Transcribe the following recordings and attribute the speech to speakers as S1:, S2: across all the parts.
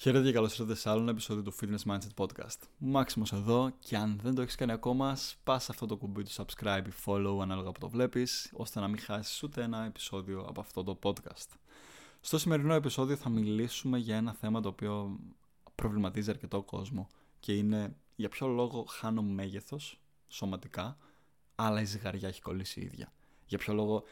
S1: Χαίρετε και καλώς ήρθατε σε άλλο ένα επεισόδιο του Fitness Mindset Podcast. Μάξιμος εδώ και αν δεν το έχεις κάνει ακόμα, σπάς αυτό το κουμπί του subscribe ή follow ανάλογα που το βλέπεις, ώστε να μην χάσεις ούτε ένα επεισόδιο από αυτό το podcast. Στο σημερινό επεισόδιο θα μιλήσουμε για ένα θέμα το οποίο προβληματίζει αρκετό κόσμο και είναι για ποιο λόγο χάνω μέγεθος σωματικά, αλλά η ζυγαριά έχει κολλήσει η ίδια. Για ποιο λόγο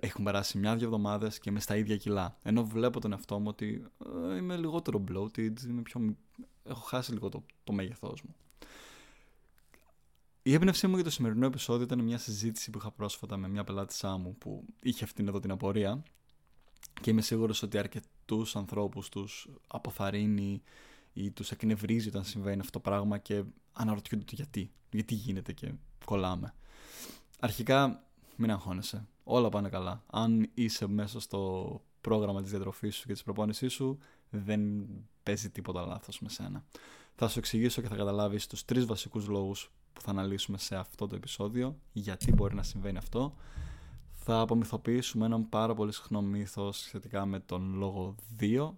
S1: έχουν περάσει μια-δυο εβδομάδες και είμαι στα ίδια κιλά. Ενώ βλέπω τον εαυτό μου ότι ε, είμαι λιγότερο bloated, είμαι πιο... έχω χάσει λίγο το, το μέγεθός μου. Η έμπνευσή μου για το σημερινό επεισόδιο ήταν μια συζήτηση που είχα πρόσφατα με μια πελάτησά μου που είχε αυτήν εδώ την απορία και είμαι σίγουρος ότι αρκετούς ανθρώπους τους αποθαρρύνει ή τους εκνευρίζει όταν συμβαίνει αυτό το πράγμα και αναρωτιούνται το γιατί. Γιατί γίνεται και κολλάμε. Αρχικά, μην αγχώνεσαι όλα πάνε καλά. Αν είσαι μέσα στο πρόγραμμα της διατροφής σου και της προπόνησής σου, δεν παίζει τίποτα λάθος με σένα. Θα σου εξηγήσω και θα καταλάβεις τους τρεις βασικούς λόγους που θα αναλύσουμε σε αυτό το επεισόδιο, γιατί μπορεί να συμβαίνει αυτό. Θα απομυθοποιήσουμε έναν πάρα πολύ συχνό μύθος σχετικά με τον λόγο 2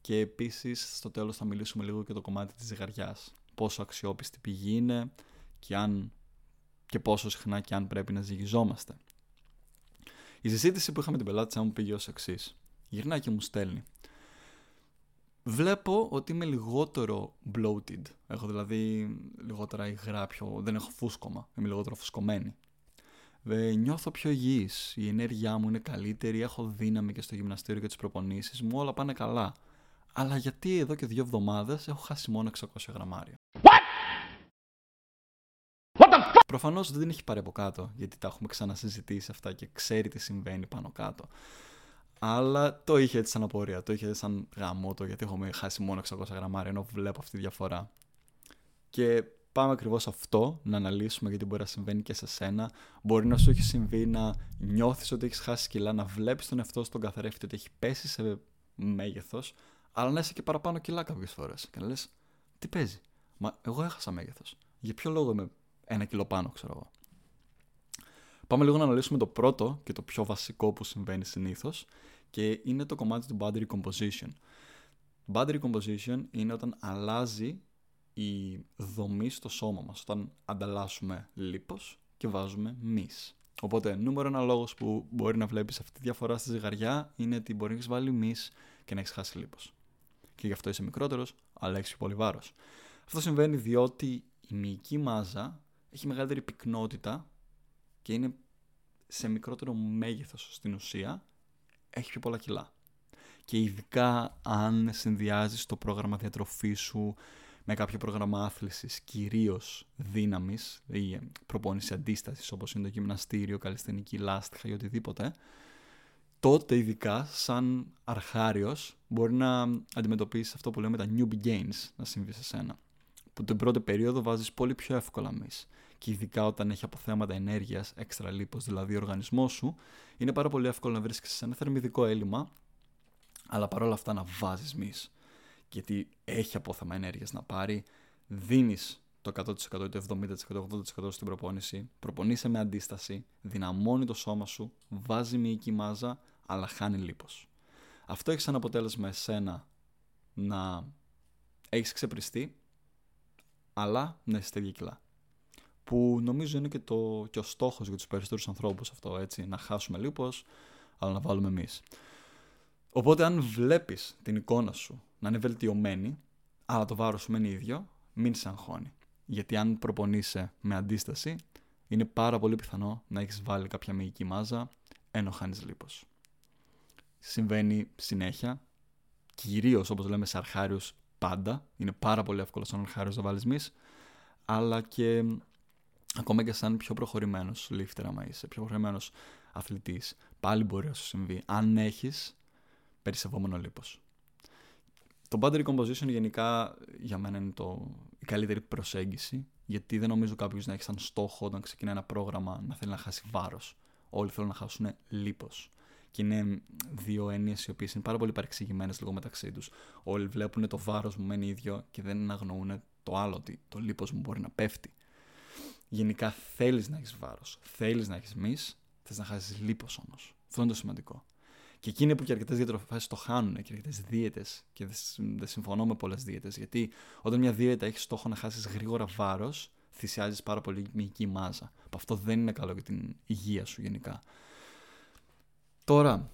S1: και επίσης στο τέλος θα μιλήσουμε λίγο και το κομμάτι της ζυγαριάς. Πόσο αξιόπιστη πηγή είναι και, αν, και πόσο συχνά και αν πρέπει να ζυγιζόμαστε. Η συζήτηση που είχαμε την πελάτησά μου πήγε ως εξής. Γυρνάει και μου στέλνει. Βλέπω ότι είμαι λιγότερο bloated. Έχω δηλαδή λιγότερα υγρά, πιο... δεν έχω φούσκωμα. Είμαι λιγότερο φουσκωμένη. Δε, νιώθω πιο υγιής, η ενέργειά μου είναι καλύτερη, έχω δύναμη και στο γυμναστήριο και τις προπονήσεις μου, όλα πάνε καλά. Αλλά γιατί εδώ και δύο εβδομάδες έχω χάσει μόνο 600 γραμμάρια. Προφανώς δεν την έχει πάρει από κάτω, γιατί τα έχουμε ξανασυζητήσει αυτά και ξέρει τι συμβαίνει πάνω κάτω. Αλλά το είχε έτσι σαν απορία, το είχε έτσι σαν γαμότο, γιατί έχουμε χάσει μόνο 600 γραμμάρια, ενώ βλέπω αυτή τη διαφορά. Και πάμε ακριβώς αυτό, να αναλύσουμε γιατί μπορεί να συμβαίνει και σε σένα. Μπορεί να σου έχει συμβεί να νιώθεις ότι έχεις χάσει κιλά, να βλέπεις τον εαυτό στον καθρέφτη ότι έχει πέσει σε μέγεθος, αλλά να είσαι και παραπάνω κιλά κάποιες φορές. Και να λες, τι παίζει; Μα εγώ έχασα μέγεθος. Για ποιο λόγο είμαι ένα κιλό πάνω, ξέρω εγώ. Πάμε λίγο να αναλύσουμε το πρώτο και το πιο βασικό που συμβαίνει συνήθως και είναι το κομμάτι του body recomposition. Body recomposition είναι όταν αλλάζει η δομή στο σώμα μας, όταν ανταλλάσσουμε λίπος και βάζουμε μυς. Οπότε, νούμερο ένα λόγος που μπορεί να βλέπεις αυτή τη διαφορά στη ζυγαριά είναι ότι μπορεί να έχεις βάλει μυς και να έχεις χάσει λίπος. Και γι' αυτό είσαι μικρότερος, αλλά έχεις πολύ βάρος. Αυτό συμβαίνει διότι η μυϊκή μάζα έχει μεγαλύτερη πυκνότητα και είναι σε μικρότερο μέγεθος στην ουσία, έχει πιο πολλά κιλά. Και ειδικά αν συνδυάζεις το πρόγραμμα διατροφής σου με κάποιο πρόγραμμα άθλησης, κυρίως δύναμης ή προπόνηση αντίστασης όπως είναι το γυμναστήριο, καλλιστενική λάστιχα ή οτιδήποτε, τότε ειδικά σαν αρχάριος μπορεί να αντιμετωπίσεις αυτό που λέμε τα newbie gains να συμβεί σε σένα που την πρώτη περίοδο βάζεις πολύ πιο εύκολα μυς. Και ειδικά όταν έχει αποθέματα ενέργειας, έξτρα λίπος, δηλαδή ο οργανισμός σου, είναι πάρα πολύ εύκολο να βρίσκεσαι σε ένα θερμιδικό έλλειμμα, αλλά παρόλα αυτά να βάζεις μυς. Γιατί έχει απόθεμα ενέργειας να πάρει, δίνεις το 100% ή το 70%, 80% στην προπόνηση, προπονείσαι με αντίσταση, δυναμώνει το σώμα σου, βάζει μυϊκή μάζα, αλλά χάνει λίπος. Αυτό έχει σαν αποτέλεσμα εσένα να έχεις ξεπριστεί αλλά να είσαι στα ίδια κιλά. Που νομίζω είναι και, το, και ο στόχος για τους περισσότερους ανθρώπους αυτό, έτσι, να χάσουμε λίπος, αλλά να βάλουμε εμείς. Οπότε αν βλέπεις την εικόνα σου να είναι βελτιωμένη, αλλά το βάρος σου μένει ίδιο, μην σε αγχώνει. Γιατί αν προπονείσαι με αντίσταση, είναι πάρα πολύ πιθανό να έχεις βάλει κάποια μυϊκή μάζα, ενώ χάνεις λίπος. Συμβαίνει συνέχεια, κυρίως όπως λέμε σε αρχάριους πάντα. Είναι πάρα πολύ εύκολο σαν αρχάριος να βάλεις μυς, αλλά και ακόμα και σαν πιο προχωρημένος λίφτερ, άμα είσαι πιο προχωρημένος αθλητής, πάλι μπορεί να σου συμβεί αν έχεις περισεβόμενο λίπος. Το body recomposition γενικά για μένα είναι το, η καλύτερη προσέγγιση, γιατί δεν νομίζω κάποιος να έχει σαν στόχο όταν ξεκινάει ένα πρόγραμμα να θέλει να χάσει βάρος. Όλοι θέλουν να χάσουν λίπος και είναι δύο έννοιες οι οποίες είναι πάρα πολύ παρεξηγημένες λίγο μεταξύ τους. Όλοι βλέπουν το βάρος μου μένει ίδιο και δεν αγνοούν το άλλο, ότι το λίπος μου μπορεί να πέφτει. Γενικά θέλεις να έχεις βάρος, θέλεις να έχεις μυς, θες να χάσεις λίπος όμως. Αυτό είναι το σημαντικό. Και εκεί είναι που και αρκετές διατροφές το χάνουν και αρκετές δίαιτες. Και δεν συμφωνώ με πολλές δίαιτες. Γιατί όταν μια δίαιτα έχει στόχο να χάσεις γρήγορα βάρος, θυσιάζεις πάρα πολύ μυϊκή μάζα. Που αυτό δεν είναι καλό για την υγεία σου γενικά. Τώρα,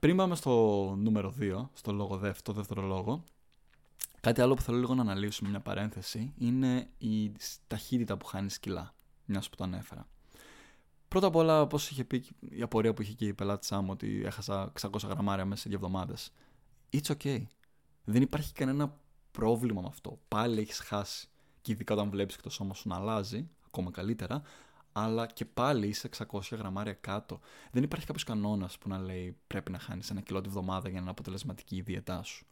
S1: πριν πάμε στο νούμερο 2, στο λόγο δεύτερο, δεύτερο λόγο, κάτι άλλο που θέλω λίγο να αναλύσουμε μια παρένθεση είναι η ταχύτητα που χάνεις κιλά, μιας που το ανέφερα. Πρώτα απ' όλα, όπως είχε πει η απορία που είχε και η πελάτη μου, ότι έχασα 600 γραμμάρια μέσα σε δύο εβδομάδες. It's okay. Δεν υπάρχει κανένα πρόβλημα με αυτό. Πάλι έχεις χάσει. Και ειδικά όταν βλέπεις και το σώμα σου να αλλάζει, ακόμα καλύτερα, αλλά και πάλι είσαι 600 γραμμάρια κάτω. Δεν υπάρχει κάποιος κανόνας που να λέει πρέπει να χάνεις ένα κιλό τη βδομάδα για να είναι αποτελεσματική η διαιτά σου.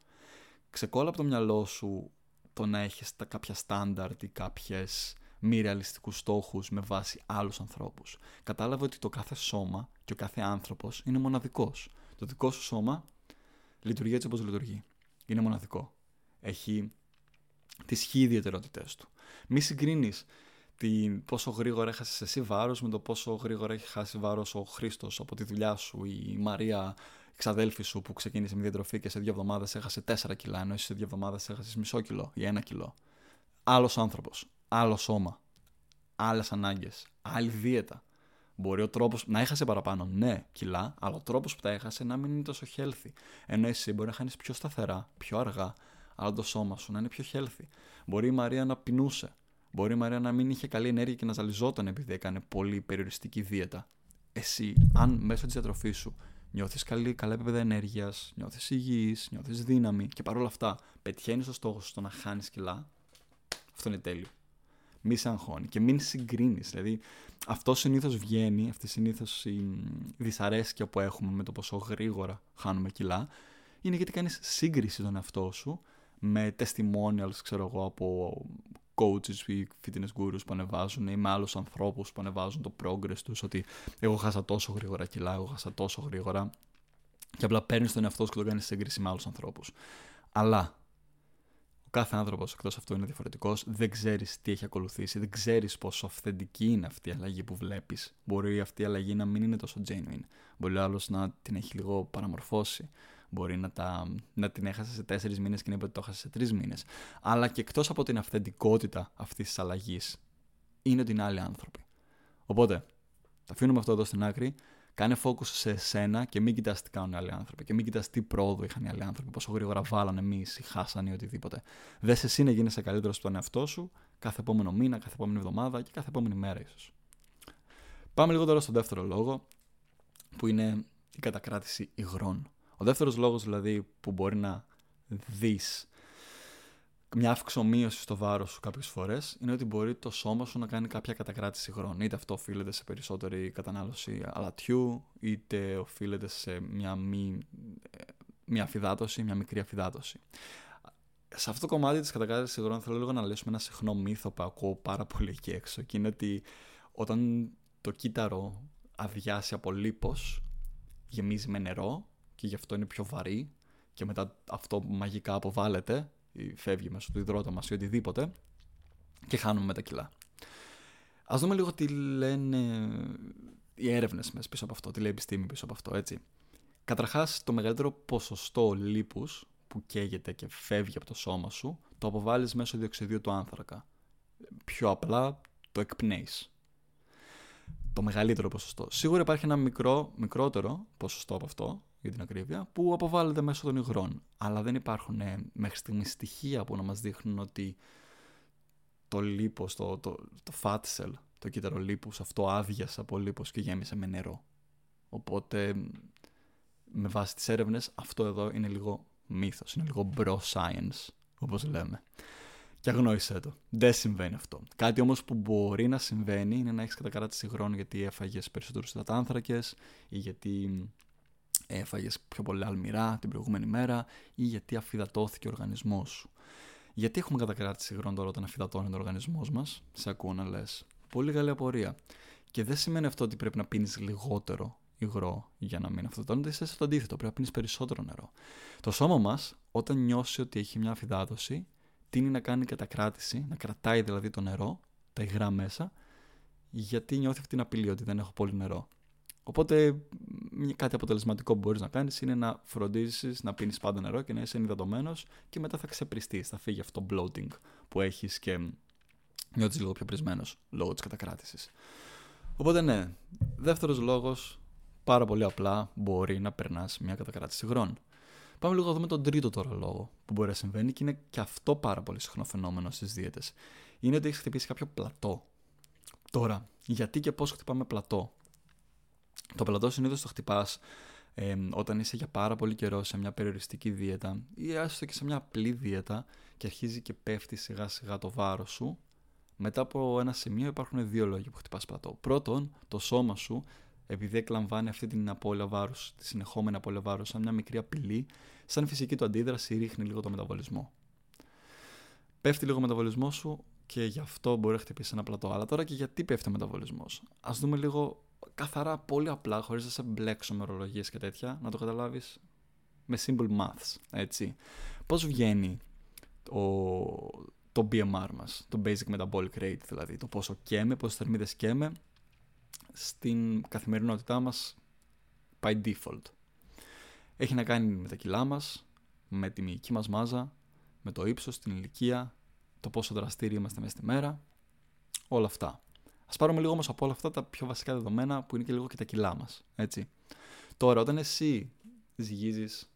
S1: Ξεκόλα από το μυαλό σου το να έχεις κάποια στάνταρτ ή κάποιες μη ρεαλιστικούς στόχους με βάση άλλους ανθρώπους. Κατάλαβε ότι το κάθε σώμα και ο κάθε άνθρωπος είναι μοναδικός. Το δικό σου σώμα λειτουργεί έτσι όπως λειτουργεί. Είναι μοναδικό. Έχει τις χι ιδιαιτερότητές του. Μη συγκρίνεις πόσο γρήγορα έχασες εσύ βάρος με το πόσο γρήγορα έχει χάσει βάρος ο Χρήστος από τη δουλειά σου, ή η Μαρία, ξαδέλφη σου που ξεκίνησε με διατροφή και σε δύο εβδομάδες έχασε 4 κιλά, ενώ εσύ σε δύο εβδομάδες έχασες μισό κιλό ή ένα κιλό. Άλλος άνθρωπος, άλλο σώμα, άλλες ανάγκες, άλλη δίαιτα. Μπορεί ο τρόπος να έχασε παραπάνω, ναι, κιλά, αλλά ο τρόπος που τα έχασε να μην είναι τόσο healthy. Ενώ εσύ μπορεί να χάνεις πιο σταθερά, πιο αργά, αλλά το σώμα σου να είναι πιο healthy. Μπορεί η Μαρία να πεινούσε, Μπορεί η Μαρία να μην είχε καλή ενέργεια και να ζαλιζόταν επειδή έκανε πολύ περιοριστική δίαιτα. Εσύ, αν μέσω της διατροφής σου νιώθεις καλά επίπεδα ενέργειας, νιώθεις υγιής, νιώθεις δύναμη και παρόλα αυτά πετυχαίνεις το στόχο σου στο να χάνεις κιλά, αυτό είναι τέλειο. Μη σε αγχώνει και μην συγκρίνεις. Δηλαδή, αυτό συνήθως βγαίνει, αυτή συνήθως η δυσαρέσκεια που έχουμε με το πόσο γρήγορα χάνουμε κιλά, είναι γιατί κάνεις σύγκριση τον εαυτό σου με testimonials, ξέρω εγώ, από coaches ή fitness gurus που ανεβάζουν ή με άλλους ανθρώπους που ανεβάζουν το progress τους ότι εγώ χάσα τόσο γρήγορα κιλά, εγώ χάσα τόσο γρήγορα. Και απλά παίρνεις τον εαυτό σου και το κάνεις σύγκριση με άλλους ανθρώπους. Αλλά ο κάθε άνθρωπος εκτός αυτού είναι διαφορετικός, δεν ξέρεις τι έχει ακολουθήσει, δεν ξέρεις πόσο αυθεντική είναι αυτή η αλλαγή που βλέπεις. Μπορεί αυτή η αλλαγή να μην είναι τόσο genuine. Μπορεί άλλος να την έχει λίγο παραμορφώσει. Μπορεί να, τα, να την έχασε σε τέσσερις μήνες και να είπε ότι το έχασε σε τρεις μήνες. Αλλά και εκτός από την αυθεντικότητα αυτής της αλλαγής, είναι ότι είναι άλλοι άνθρωποι. Οπότε, τα αφήνουμε αυτό εδώ στην άκρη. Κάνε focus σε εσένα και μην κοιτάς τι κάνουν οι άλλοι άνθρωποι. Και μην κοιτάς τι πρόοδο είχαν οι άλλοι άνθρωποι, πόσο γρήγορα βάλανε εμεί ή χάσανε ή οτιδήποτε. Δες εσύ να γίνεσαι καλύτερος στον εαυτό σου κάθε επόμενο μήνα, κάθε επόμενη εβδομάδα και κάθε επόμενη μέρα ίσως. Πάμε λίγο τώρα στον δεύτερο λόγο, που είναι η κατακράτηση υγρών. Ο δεύτερος λόγος δηλαδή που μπορεί να δεις μια αυξομοίωση στο βάρος σου κάποιες φορές είναι ότι μπορεί το σώμα σου να κάνει κάποια κατακράτηση χρόνου. Είτε αυτό οφείλεται σε περισσότερη κατανάλωση αλατιού, είτε οφείλεται σε μια, μη, μια αφυδάτωση, μια μικρή αφυδάτωση. Σε αυτό το κομμάτι της κατακράτησης υγρών θέλω λίγο να λύσουμε ένα συχνό μύθο που ακούω πάρα πολύ εκεί έξω και είναι ότι όταν το κύτταρο αδειάσει από λίπος γεμίζει με νερό και γι' αυτό είναι πιο βαρύ και μετά αυτό μαγικά αποβάλλεται ή φεύγει μέσω του υδρότα μας ή οτιδήποτε και χάνουμε με τα κιλά. Ας δούμε λίγο τι λένε οι έρευνες μέσα πίσω από αυτό, τι λέει η επιστήμη πίσω από αυτό, έτσι. Καταρχάς, το μεγαλύτερο ποσοστό λίπους που καίγεται και φεύγει από το σώμα σου, το αποβάλλεις μέσω διοξιδίου του άνθρακα. Πιο απλά το εκπνέεις. Το μεγαλύτερο ποσοστό. Σίγουρα υπάρχει ένα μικρό, μικρότερο ποσοστό από αυτό, για την ακρίβεια, που αποβάλλεται μέσω των υγρών. Αλλά δεν υπάρχουν ε, μέχρι στιγμής στοιχεία που να μας δείχνουν ότι το λίπος, το, το, το fat cell, το κύτταρο λίπους, αυτό άδειασε από λίπος και γέμισε με νερό. Οπότε, με βάση τις έρευνες, αυτό εδώ είναι λίγο μύθος, είναι λίγο bro science, όπως λέμε. Και αγνόησέ το. Δεν συμβαίνει αυτό. Κάτι όμως που μπορεί να συμβαίνει είναι να έχεις κατακράτηση υγρών γιατί έφαγες περισσότερους υδατάνθρακες ή γιατί έφαγες πιο πολλά αλμυρά την προηγούμενη μέρα ή γιατί αφυδατώθηκε ο οργανισμός σου. Γιατί έχουμε κατακράτηση υγρών τώρα όταν αφυδατώνεται ο οργανισμός μας, σε ακούω να λες. Πολύ καλή απορία. Και δεν σημαίνει αυτό ότι πρέπει να πίνεις λιγότερο υγρό για να μην αφυδατώνεται, είσαι στο αντίθετο. Πρέπει να πίνεις περισσότερο νερό. Το σώμα μας, όταν νιώσει ότι έχει μια αφυδάτωση, τίνει να κάνει κατακράτηση, να κρατάει δηλαδή το νερό, τα υγρά μέσα, γιατί νιώθει αυτή την απειλή ότι δεν έχω πολύ νερό. Οπότε κάτι αποτελεσματικό που μπορείς να κάνεις είναι να φροντίζεις να πίνεις πάντα νερό και να είσαι ενυδατωμένο και μετά θα ξεπριστείς. Θα φύγει αυτό το bloating που έχεις και νιώθεις λίγο πιο πρισμένο λόγω της κατακράτησης. Οπότε ναι, δεύτερος λόγος, πάρα πολύ απλά μπορεί να περνάς μια κατακράτηση υγρών. Πάμε λίγο να δούμε τον τρίτο τώρα λόγο που μπορεί να συμβαίνει και είναι και αυτό πάρα πολύ συχνό φαινόμενο στις δίαιτες. Είναι ότι έχεις χτυπήσει κάποιο πλατό. Τώρα, γιατί και πώς χτυπάμε πλατό; Το πλατό συνήθως το χτυπάς ε, όταν είσαι για πάρα πολύ καιρό σε μια περιοριστική δίαιτα ή έστω και σε μια απλή δίαιτα και αρχίζει και πέφτει σιγά σιγά το βάρος σου. Μετά από ένα σημείο υπάρχουν δύο λόγοι που χτυπάς πλατό. Πρώτον, το σώμα σου επειδή εκλαμβάνει αυτή την απώλεια βάρους, τη συνεχόμενη απώλεια βάρους, σαν μια μικρή απειλή, σαν φυσική του αντίδραση, ρίχνει λίγο το μεταβολισμό. Πέφτει λίγο ο μεταβολισμός σου και γι' αυτό μπορεί να χτυπήσεις ένα πλατό. Αλλά τώρα και γιατί πέφτει ο μεταβολισμός. Α δούμε λίγο καθαρά, πολύ απλά, χωρίς να σε μπλέξω με ορολογίε και τέτοια, να το καταλάβεις με simple maths. Έτσι. Πώς βγαίνει ο, το BMR μας, το Basic Metabolic Rate δηλαδή, το πόσο καίμε, πόσες θερμίδες καίμε στην καθημερινότητά μας by default. Έχει να κάνει με τα κιλά μας, με τη μυϊκή μας μάζα, με το ύψος, την ηλικία, το πόσο δραστήριοι είμαστε μέσα στη μέρα, όλα αυτά. Ας πάρουμε λίγο όμως από όλα αυτά τα πιο βασικά δεδομένα που είναι και λίγο και τα κιλά μας, έτσι. Τώρα, όταν εσύ ζυγίζεις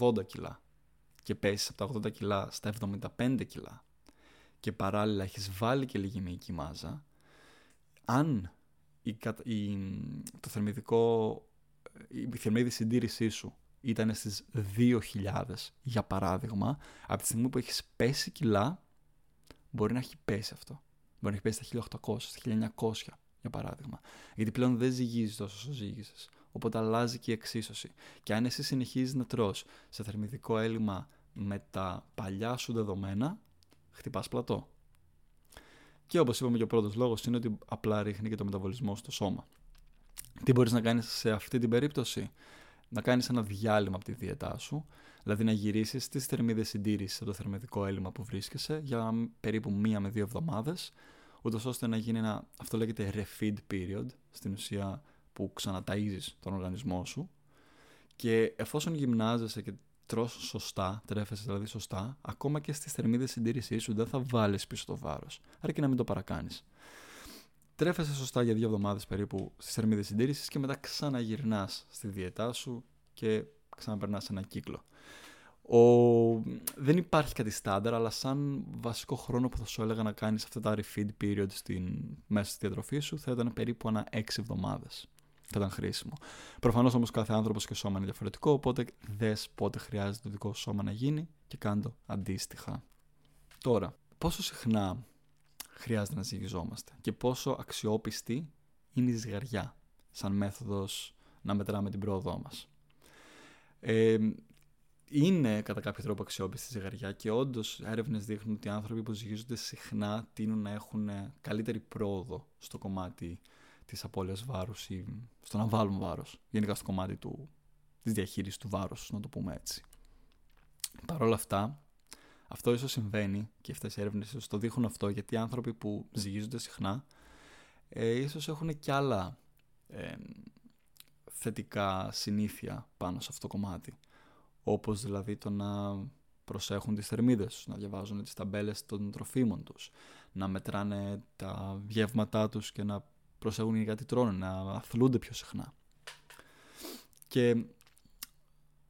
S1: 80 κιλά και πέσεις από τα 80 κιλά στα 75 κιλά και παράλληλα έχεις βάλει και λίγη μυϊκή μάζα, αν η, η, το θερμιδικό, η θερμίδη συντήρησή σου ήταν στις 2.000 για παράδειγμα, από τη στιγμή που έχεις πέσει κιλά, μπορεί να έχει πέσει αυτό. Μπορεί να έχει πέσει στα 1.800, στα 1.900 για παράδειγμα. Γιατί πλέον δεν ζυγίζεις τόσο όσο ζύγιζε. Οπότε αλλάζει και η εξίσωση. Και αν εσύ συνεχίζεις να τρως σε θερμιδικό έλλειμμα με τα παλιά σου δεδομένα, χτυπάς πλατό. Και όπως είπαμε και ο πρώτος λόγος είναι ότι απλά ρίχνει και το μεταβολισμό στο σώμα. Τι μπορείς να κάνεις σε αυτή την περίπτωση, να κάνεις ένα διάλειμμα από τη δίαιτά σου, δηλαδή να γυρίσεις τις θερμίδες συντήρησης από το θερμιδικό έλλειμμα που βρίσκεσαι για περίπου μία με δύο εβδομάδες, ούτως ώστε να γίνει ένα, αυτό λέγεται refeed period, στην ουσία που ξαναταΐζεις τον οργανισμό σου και εφόσον γυμνάζεσαι και τρως σωστά, τρέφεσαι δηλαδή σωστά, ακόμα και στις θερμίδες συντήρησής σου δεν θα βάλεις πίσω το βάρος. Αρκεί να μην το παρακάνεις. Τρέφεσαι σωστά για δύο εβδομάδες περίπου στις θερμίδες συντήρησης και μετά ξαναγυρνάς στη διαιτά σου και ξαναπερνάς ένα κύκλο. Ο... Δεν υπάρχει κάτι στάνταρ, αλλά σαν βασικό χρόνο που θα σου έλεγα να κάνεις αυτά τα refeed period στην... μέσα στη διατροφή σου θα ήταν περίπου ένα 6 εβδομάδες θα ήταν χρήσιμο. Προφανώς όμως κάθε άνθρωπος και σώμα είναι διαφορετικό, οπότε δες πότε χρειάζεται το δικό σου σώμα να γίνει και κάντο αντίστοιχα. Τώρα, πόσο συχνά χρειάζεται να ζυγιζόμαστε και πόσο αξιόπιστη είναι η ζυγαριά σαν μέθοδος να μετράμε την πρόοδό μας. Ε, είναι κατά κάποιο τρόπο αξιόπιστη η ζυγαριά και όντως έρευνες δείχνουν ότι οι άνθρωποι που ζυγίζονται συχνά τείνουν να έχουν καλύτερη πρόοδο στο κομμάτι της απώλειας βάρους ή στο να βάλουν βάρος. Γενικά στο κομμάτι του, της διαχείρισης του βάρους, να το πούμε έτσι. Παρ' όλα αυτά, αυτό ίσως συμβαίνει και αυτές οι έρευνες το δείχνουν αυτό γιατί οι άνθρωποι που ζυγίζονται συχνά ε, ίσως έχουν και άλλα ε, θετικά συνήθεια πάνω σε αυτό το κομμάτι. Όπως δηλαδή το να προσέχουν τις θερμίδες τους, να διαβάζουν τις ταμπέλες των τροφίμων τους, να μετράνε τα γεύματά τους και να προσέχουν για κάτι τρώνε, να αθλούνται πιο συχνά. Και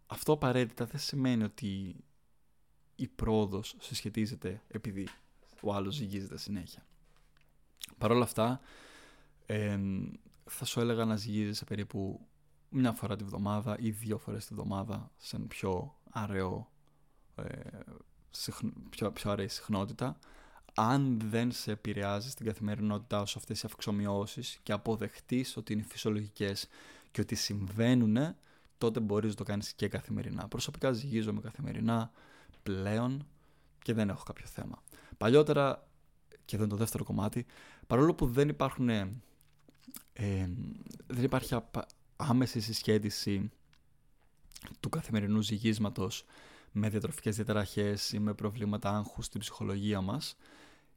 S1: αυτό απαραίτητα δεν σημαίνει ότι η πρόοδος συσχετίζεται επειδή ο άλλος ζυγίζεται συνέχεια. Παρ' όλα αυτά, θα σου έλεγα να ζυγίζεσαι περίπου μια φορά τη βδομάδα ή δύο φορές τη βδομάδα σε πιο αραιό, ε, πιο, πιο αραιή συχνότητα αν δεν σε επηρεάζει στην καθημερινότητά σου αυτές οι αυξομοιώσεις και αποδεχτείς ότι είναι φυσιολογικές και ότι συμβαίνουν, τότε μπορείς να το κάνεις και καθημερινά. Προσωπικά ζυγίζομαι καθημερινά πλέον και δεν έχω κάποιο θέμα. Παλιότερα, και εδώ είναι το δεύτερο κομμάτι, παρόλο που δεν υπάρχουν ε, δεν υπάρχει άμεση συσχέτιση του καθημερινού ζυγίσματος με διατροφικές διαταραχές ή με προβλήματα άγχους στην ψυχολογία μας,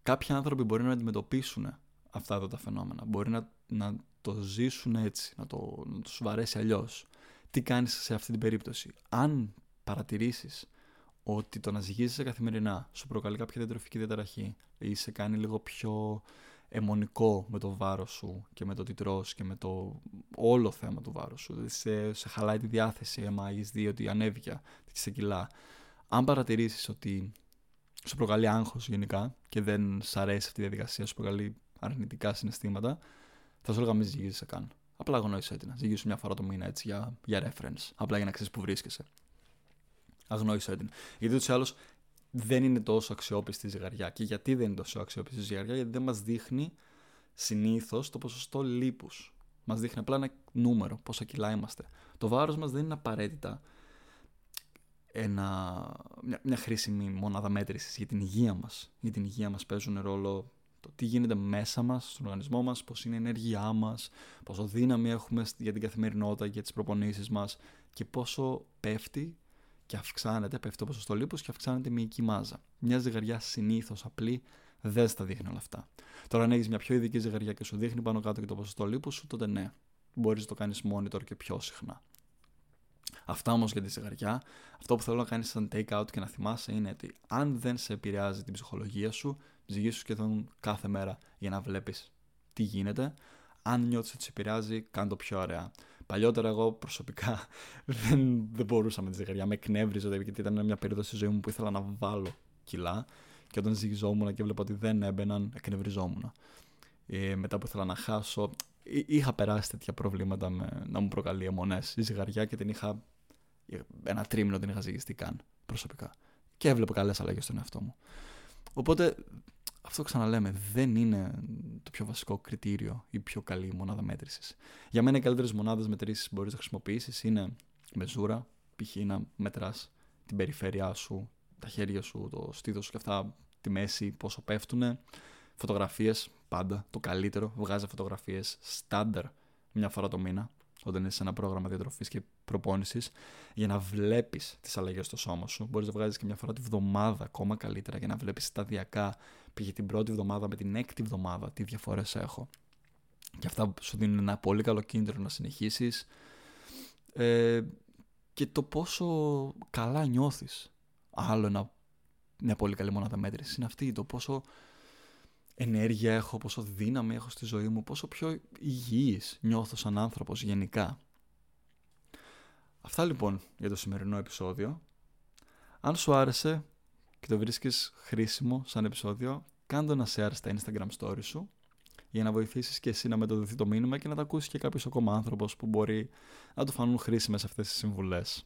S1: κάποιοι άνθρωποι μπορεί να αντιμετωπίσουν αυτά εδώ τα φαινόμενα. Μπορεί να, να το ζήσουν έτσι, να, το, να τους βαρέσει αλλιώς. Τι κάνεις σε αυτή την περίπτωση; Αν παρατηρήσεις ότι το να ζυγίζεσαι καθημερινά σου προκαλεί κάποια διατροφική διαταραχή ή σε κάνει λίγο πιο αιμονικό με το βάρος σου και με το τι τρως και με το όλο θέμα του βάρους σου. Δηλαδή σε, σε χαλάει τη διάθεση, αίμα έχεις δει ότι ανέβηκε σε κιλά. Αν παρατηρήσεις ότι σου προκαλεί άγχος γενικά και δεν σ' αρέσει αυτή η διαδικασία, σου προκαλεί αρνητικά συναισθήματα, θα σου έλεγα μην ζυγίζεσαι καν. Απλά αγνώρισε την. Ζυγίσου μια φορά το μήνα έτσι για, για reference. Απλά για να ξέρεις που βρίσκεσαι. Αγνώρισε την. Γιατί ούτως ή άλλως δεν είναι τόσο αξιόπιστη η ζυγαριά. Και γιατί δεν είναι τόσο αξιόπιστη η ζυγαριά, γιατί δεν μας δείχνει συνήθως το ποσοστό λίπους. Μας δείχνει απλά ένα νούμερο, πόσα κιλά είμαστε. Το βάρος μας δεν είναι απαραίτητα ένα, μια, μια χρήσιμη μονάδα μέτρησης για την υγεία μας. Για την υγεία μας παίζουν ρόλο το τι γίνεται μέσα μας, στον οργανισμό μας, πώς είναι η ενέργειά μας, πόσο δύναμη έχουμε για την καθημερινότητα, για τις προπονήσεις μας και πόσο πέφτει και αυξάνεται, πέφτει το ποσοστό λίπους και αυξάνεται η μυϊκή μάζα. Μια ζυγαριά συνήθως απλή δεν στα δείχνει όλα αυτά. Τώρα, αν έχεις μια πιο ειδική ζυγαριά και σου δείχνει πάνω κάτω και το ποσοστό λίπους σου, τότε ναι, μπορείς να το κάνεις monitor και πιο συχνά. Αυτά όμως για τη ζυγαριά, αυτό που θέλω να κάνεις σαν take out και να θυμάσαι είναι ότι αν δεν σε επηρεάζει την ψυχολογία σου, ζυγίσου σχεδόν κάθε μέρα για να βλέπεις τι γίνεται. Αν νιώθεις ότι σε επηρεάζει, κάνε το πιο ωραία. Παλιότερα εγώ προσωπικά δεν, δεν μπορούσα με τη ζυγαριά. Με εκνεύριζε γιατί ήταν μια περίοδος στη ζωή μου που ήθελα να βάλω κιλά και όταν ζυγιζόμουν και έβλεπα ότι δεν έμπαιναν, εκνευριζόμουν. Ε, μετά που ήθελα να χάσω, είχα περάσει τέτοια προβλήματα με, να μου προκαλεί αιμονές. Η ζυγαριά και την είχα. Ένα τρίμηνο την είχα ζυγιστεί καν προσωπικά. Και έβλεπα καλές αλλαγές στον εαυτό μου. Οπότε αυτό ξαναλέμε, δεν είναι το πιο βασικό κριτήριο ή πιο καλή μονάδα μέτρησης. Για μένα οι καλύτερες μονάδες μέτρηση που μπορείς να χρησιμοποιήσεις είναι μεζούρα, π.χ. να μετράς την περιφέρειά σου, τα χέρια σου, το στήθος σου και αυτά, τη μέση, πόσο πέφτουν. Φωτογραφίες, πάντα το καλύτερο. Βγάζει φωτογραφίες στάνταρ μια φορά το μήνα όταν είσαι σε ένα πρόγραμμα διατροφής και προπόνησης, για να βλέπεις τις αλλαγές στο σώμα σου. Μπορείς να βγάζεις και μια φορά τη βδομάδα ακόμα καλύτερα για να βλέπεις σταδιακά. Πήγε την πρώτη βδομάδα με την έκτη βδομάδα, τι διαφορές έχω. Και αυτά σου δίνουν ένα πολύ καλό κίνητρο να συνεχίσεις. Ε, και το πόσο καλά νιώθεις. Άλλο ένα, μια πολύ καλή μονάδα μέτρησης είναι αυτή. Το πόσο ενέργεια έχω, πόσο δύναμη έχω στη ζωή μου, πόσο πιο υγιής νιώθω σαν άνθρωπος γενικά. Αυτά λοιπόν για το σημερινό επεισόδιο. Αν σου άρεσε και το βρίσκεις χρήσιμο σαν επεισόδιο, κάνε ένα share στα Instagram story σου για να βοηθήσεις και εσύ να μεταδοθεί το μήνυμα και να τα ακούσει και κάποιος ακόμα άνθρωπος που μπορεί να του φανούν χρήσιμες αυτές τις συμβουλές.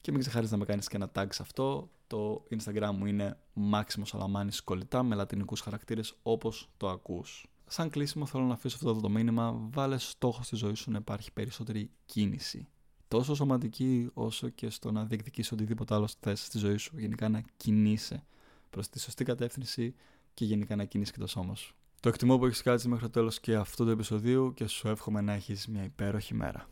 S1: Και μην ξεχάσεις να με κάνεις και ένα tag σε αυτό. Το Instagram μου είναι Máximo Salamani κολλητά με λατινικούς χαρακτήρες όπως το ακούς. Σαν κλείσιμο θέλω να αφήσω αυτό το μήνυμα. Βάλε στόχο στη ζωή σου να υπάρχει περισσότερη κίνηση. Τόσο σωματική όσο και στο να διεκδικήσει οτιδήποτε άλλο θες στη ζωή σου. Γενικά να κινείσαι προς τη σωστή κατεύθυνση και γενικά να κινήσει και το σώμα σου. Το εκτιμώ που έχει κάτσει μέχρι το τέλος και αυτού του επεισοδίου και σου εύχομαι να έχεις μια υπέροχη μέρα.